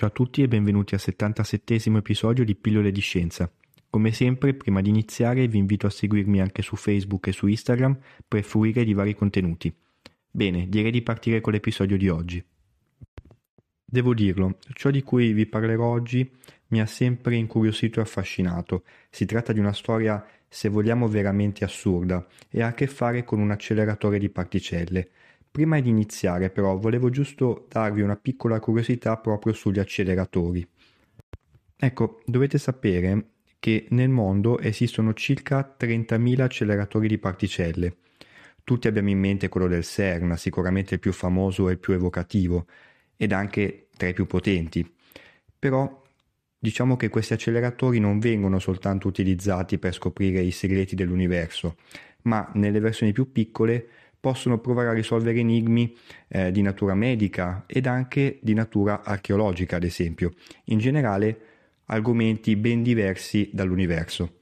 Ciao a tutti e benvenuti al 77 episodio di Pillole di Scienza. Come sempre, prima di iniziare vi invito a seguirmi anche su Facebook e su Instagram per fruire di vari contenuti. Bene, direi di partire con l'episodio di oggi. Devo dirlo, ciò di cui vi parlerò oggi mi ha sempre incuriosito e affascinato. Si tratta di una storia, se vogliamo, veramente assurda e ha a che fare con un acceleratore di particelle. Prima di iniziare però volevo giusto darvi una piccola curiosità proprio sugli acceleratori. Ecco, dovete sapere che nel mondo esistono circa 30.000 acceleratori di particelle. Tutti abbiamo in mente quello del CERN, sicuramente il più famoso e il più evocativo, ed anche tra i più potenti. Però diciamo che questi acceleratori non vengono soltanto utilizzati per scoprire i segreti dell'universo, ma nelle versioni più piccole possono provare a risolvere enigmi eh, di natura medica ed anche di natura archeologica, ad esempio. In generale, argomenti ben diversi dall'universo.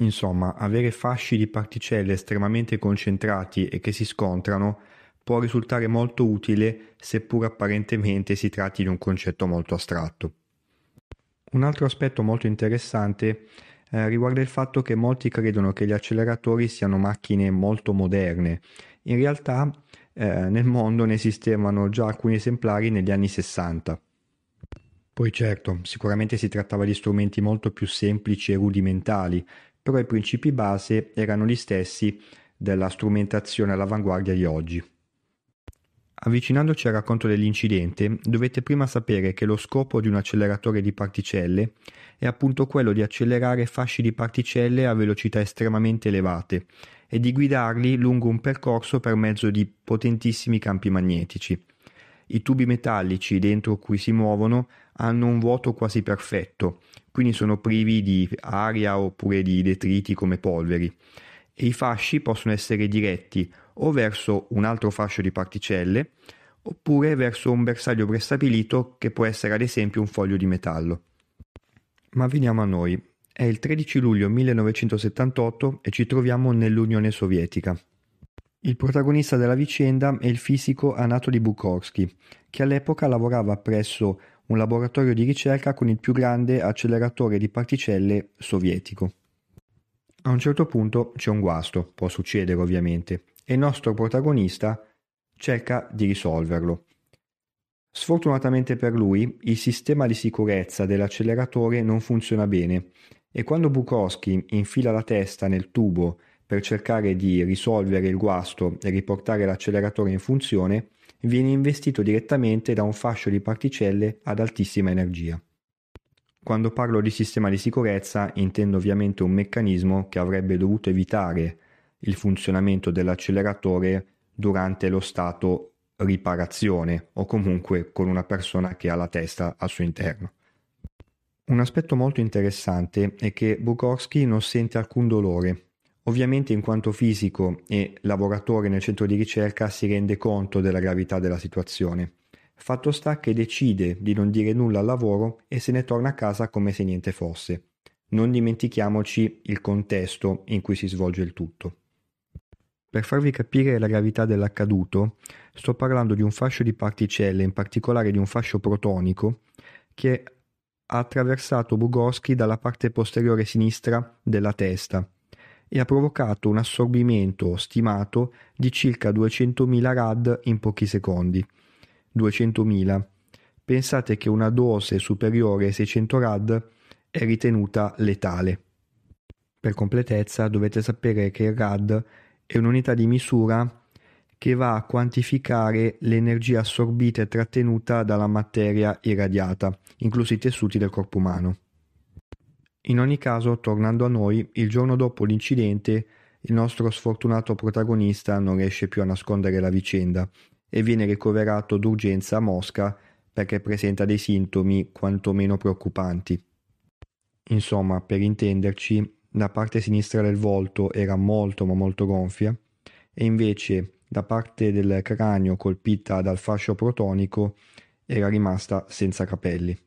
Insomma, avere fasci di particelle estremamente concentrati e che si scontrano può risultare molto utile seppur apparentemente si tratti di un concetto molto astratto. Un altro aspetto molto interessante eh, riguarda il fatto che molti credono che gli acceleratori siano macchine molto moderne. In realtà eh, nel mondo ne esistevano già alcuni esemplari negli anni 60. Poi certo, sicuramente si trattava di strumenti molto più semplici e rudimentali, però i principi base erano gli stessi della strumentazione all'avanguardia di oggi. Avvicinandoci al racconto dell'incidente, dovete prima sapere che lo scopo di un acceleratore di particelle è appunto quello di accelerare fasci di particelle a velocità estremamente elevate e di guidarli lungo un percorso per mezzo di potentissimi campi magnetici. I tubi metallici dentro cui si muovono hanno un vuoto quasi perfetto, quindi sono privi di aria oppure di detriti come polveri, e i fasci possono essere diretti o verso un altro fascio di particelle oppure verso un bersaglio prestabilito che può essere ad esempio un foglio di metallo. Ma veniamo a noi. È il 13 luglio 1978 e ci troviamo nell'Unione Sovietica. Il protagonista della vicenda è il fisico Anatoly Bukovsky, che all'epoca lavorava presso un laboratorio di ricerca con il più grande acceleratore di particelle sovietico. A un certo punto c'è un guasto, può succedere ovviamente, e il nostro protagonista cerca di risolverlo. Sfortunatamente per lui, il sistema di sicurezza dell'acceleratore non funziona bene e quando Bukowski infila la testa nel tubo per cercare di risolvere il guasto e riportare l'acceleratore in funzione, viene investito direttamente da un fascio di particelle ad altissima energia. Quando parlo di sistema di sicurezza intendo ovviamente un meccanismo che avrebbe dovuto evitare il funzionamento dell'acceleratore durante lo stato riparazione o comunque con una persona che ha la testa al suo interno. Un aspetto molto interessante è che Bukowski non sente alcun dolore. Ovviamente in quanto fisico e lavoratore nel centro di ricerca si rende conto della gravità della situazione. Fatto sta che decide di non dire nulla al lavoro e se ne torna a casa come se niente fosse. Non dimentichiamoci il contesto in cui si svolge il tutto. Per farvi capire la gravità dell'accaduto, sto parlando di un fascio di particelle, in particolare di un fascio protonico, che ha attraversato Bugoschi dalla parte posteriore sinistra della testa e ha provocato un assorbimento stimato di circa 200.000 rad in pochi secondi. 200.000. Pensate che una dose superiore ai 600 rad è ritenuta letale. Per completezza dovete sapere che il RAD è un'unità di misura che va a quantificare l'energia assorbita e trattenuta dalla materia irradiata, inclusi i tessuti del corpo umano. In ogni caso, tornando a noi, il giorno dopo l'incidente, il nostro sfortunato protagonista non riesce più a nascondere la vicenda e viene ricoverato d'urgenza a Mosca perché presenta dei sintomi quantomeno preoccupanti. Insomma, per intenderci, la parte sinistra del volto era molto ma molto gonfia e invece da parte del cranio colpita dal fascio protonico era rimasta senza capelli.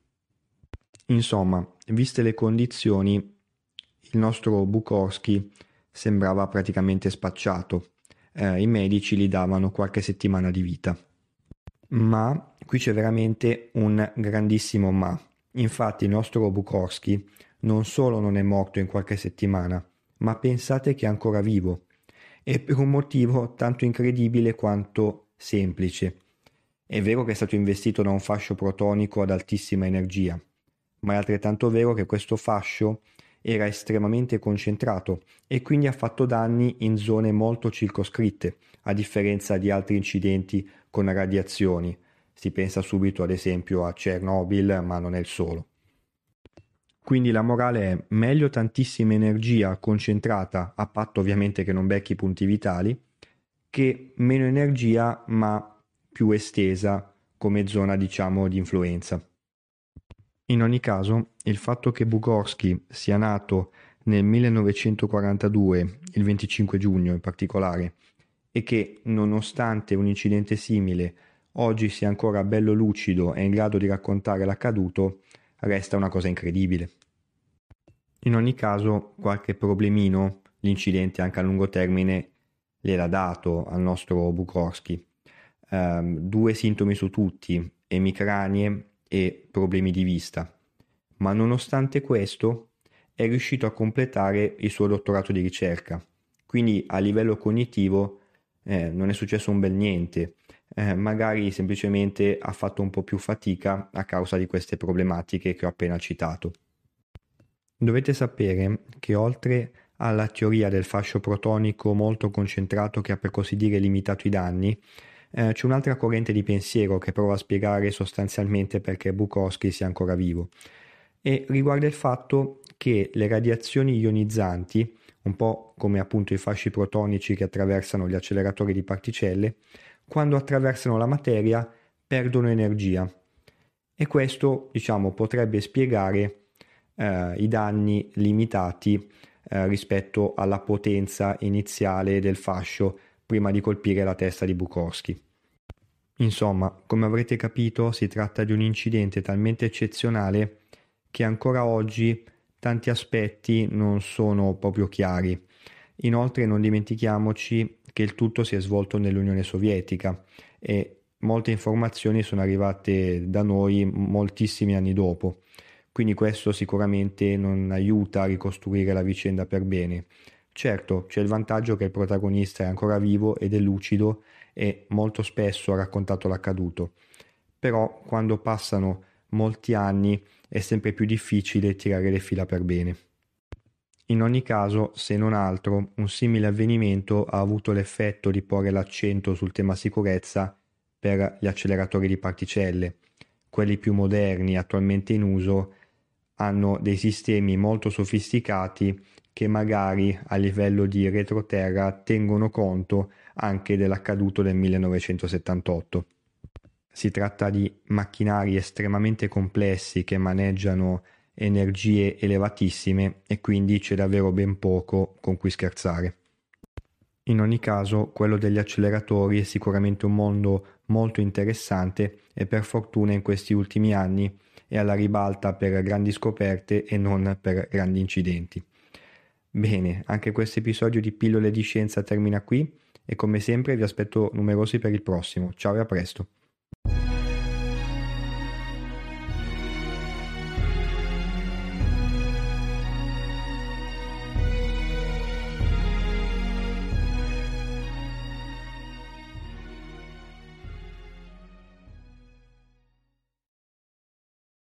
Insomma, viste le condizioni, il nostro Bukowski sembrava praticamente spacciato. Eh, I medici gli davano qualche settimana di vita. Ma qui c'è veramente un grandissimo ma. Infatti il nostro Bukowski non solo non è morto in qualche settimana, ma pensate che è ancora vivo e per un motivo tanto incredibile quanto semplice. È vero che è stato investito da un fascio protonico ad altissima energia, ma è altrettanto vero che questo fascio era estremamente concentrato e quindi ha fatto danni in zone molto circoscritte, a differenza di altri incidenti con radiazioni. Si pensa subito ad esempio a Chernobyl, ma non è il solo. Quindi la morale è meglio tantissima energia concentrata, a patto ovviamente che non becchi punti vitali, che meno energia ma più estesa come zona diciamo di influenza. In ogni caso, il fatto che Bugorski sia nato nel 1942, il 25 giugno in particolare, e che nonostante un incidente simile oggi sia ancora bello lucido e in grado di raccontare l'accaduto, resta una cosa incredibile. In ogni caso, qualche problemino l'incidente anche a lungo termine gliel'ha dato al nostro Bukowski. Um, due sintomi su tutti, emicranie e problemi di vista. Ma nonostante questo è riuscito a completare il suo dottorato di ricerca. Quindi a livello cognitivo eh, non è successo un bel niente. Eh, magari semplicemente ha fatto un po' più fatica a causa di queste problematiche che ho appena citato. Dovete sapere che oltre alla teoria del fascio protonico molto concentrato che ha per così dire limitato i danni, eh, c'è un'altra corrente di pensiero che prova a spiegare sostanzialmente perché Bukowski sia ancora vivo e riguarda il fatto che le radiazioni ionizzanti, un po' come appunto i fasci protonici che attraversano gli acceleratori di particelle, quando attraversano la materia perdono energia e questo diciamo potrebbe spiegare eh, i danni limitati eh, rispetto alla potenza iniziale del fascio prima di colpire la testa di Bukowski. Insomma, come avrete capito, si tratta di un incidente talmente eccezionale che ancora oggi tanti aspetti non sono proprio chiari. Inoltre non dimentichiamoci che il tutto si è svolto nell'Unione Sovietica e molte informazioni sono arrivate da noi moltissimi anni dopo quindi questo sicuramente non aiuta a ricostruire la vicenda per bene. Certo, c'è il vantaggio che il protagonista è ancora vivo ed è lucido e molto spesso ha raccontato l'accaduto, però quando passano molti anni è sempre più difficile tirare le fila per bene. In ogni caso, se non altro, un simile avvenimento ha avuto l'effetto di porre l'accento sul tema sicurezza per gli acceleratori di particelle. Quelli più moderni attualmente in uso hanno dei sistemi molto sofisticati che magari a livello di retroterra tengono conto anche dell'accaduto del 1978. Si tratta di macchinari estremamente complessi che maneggiano energie elevatissime e quindi c'è davvero ben poco con cui scherzare. In ogni caso, quello degli acceleratori è sicuramente un mondo molto interessante e per fortuna in questi ultimi anni è alla ribalta per grandi scoperte e non per grandi incidenti. Bene, anche questo episodio di Pillole di Scienza termina qui e come sempre vi aspetto numerosi per il prossimo. Ciao e a presto.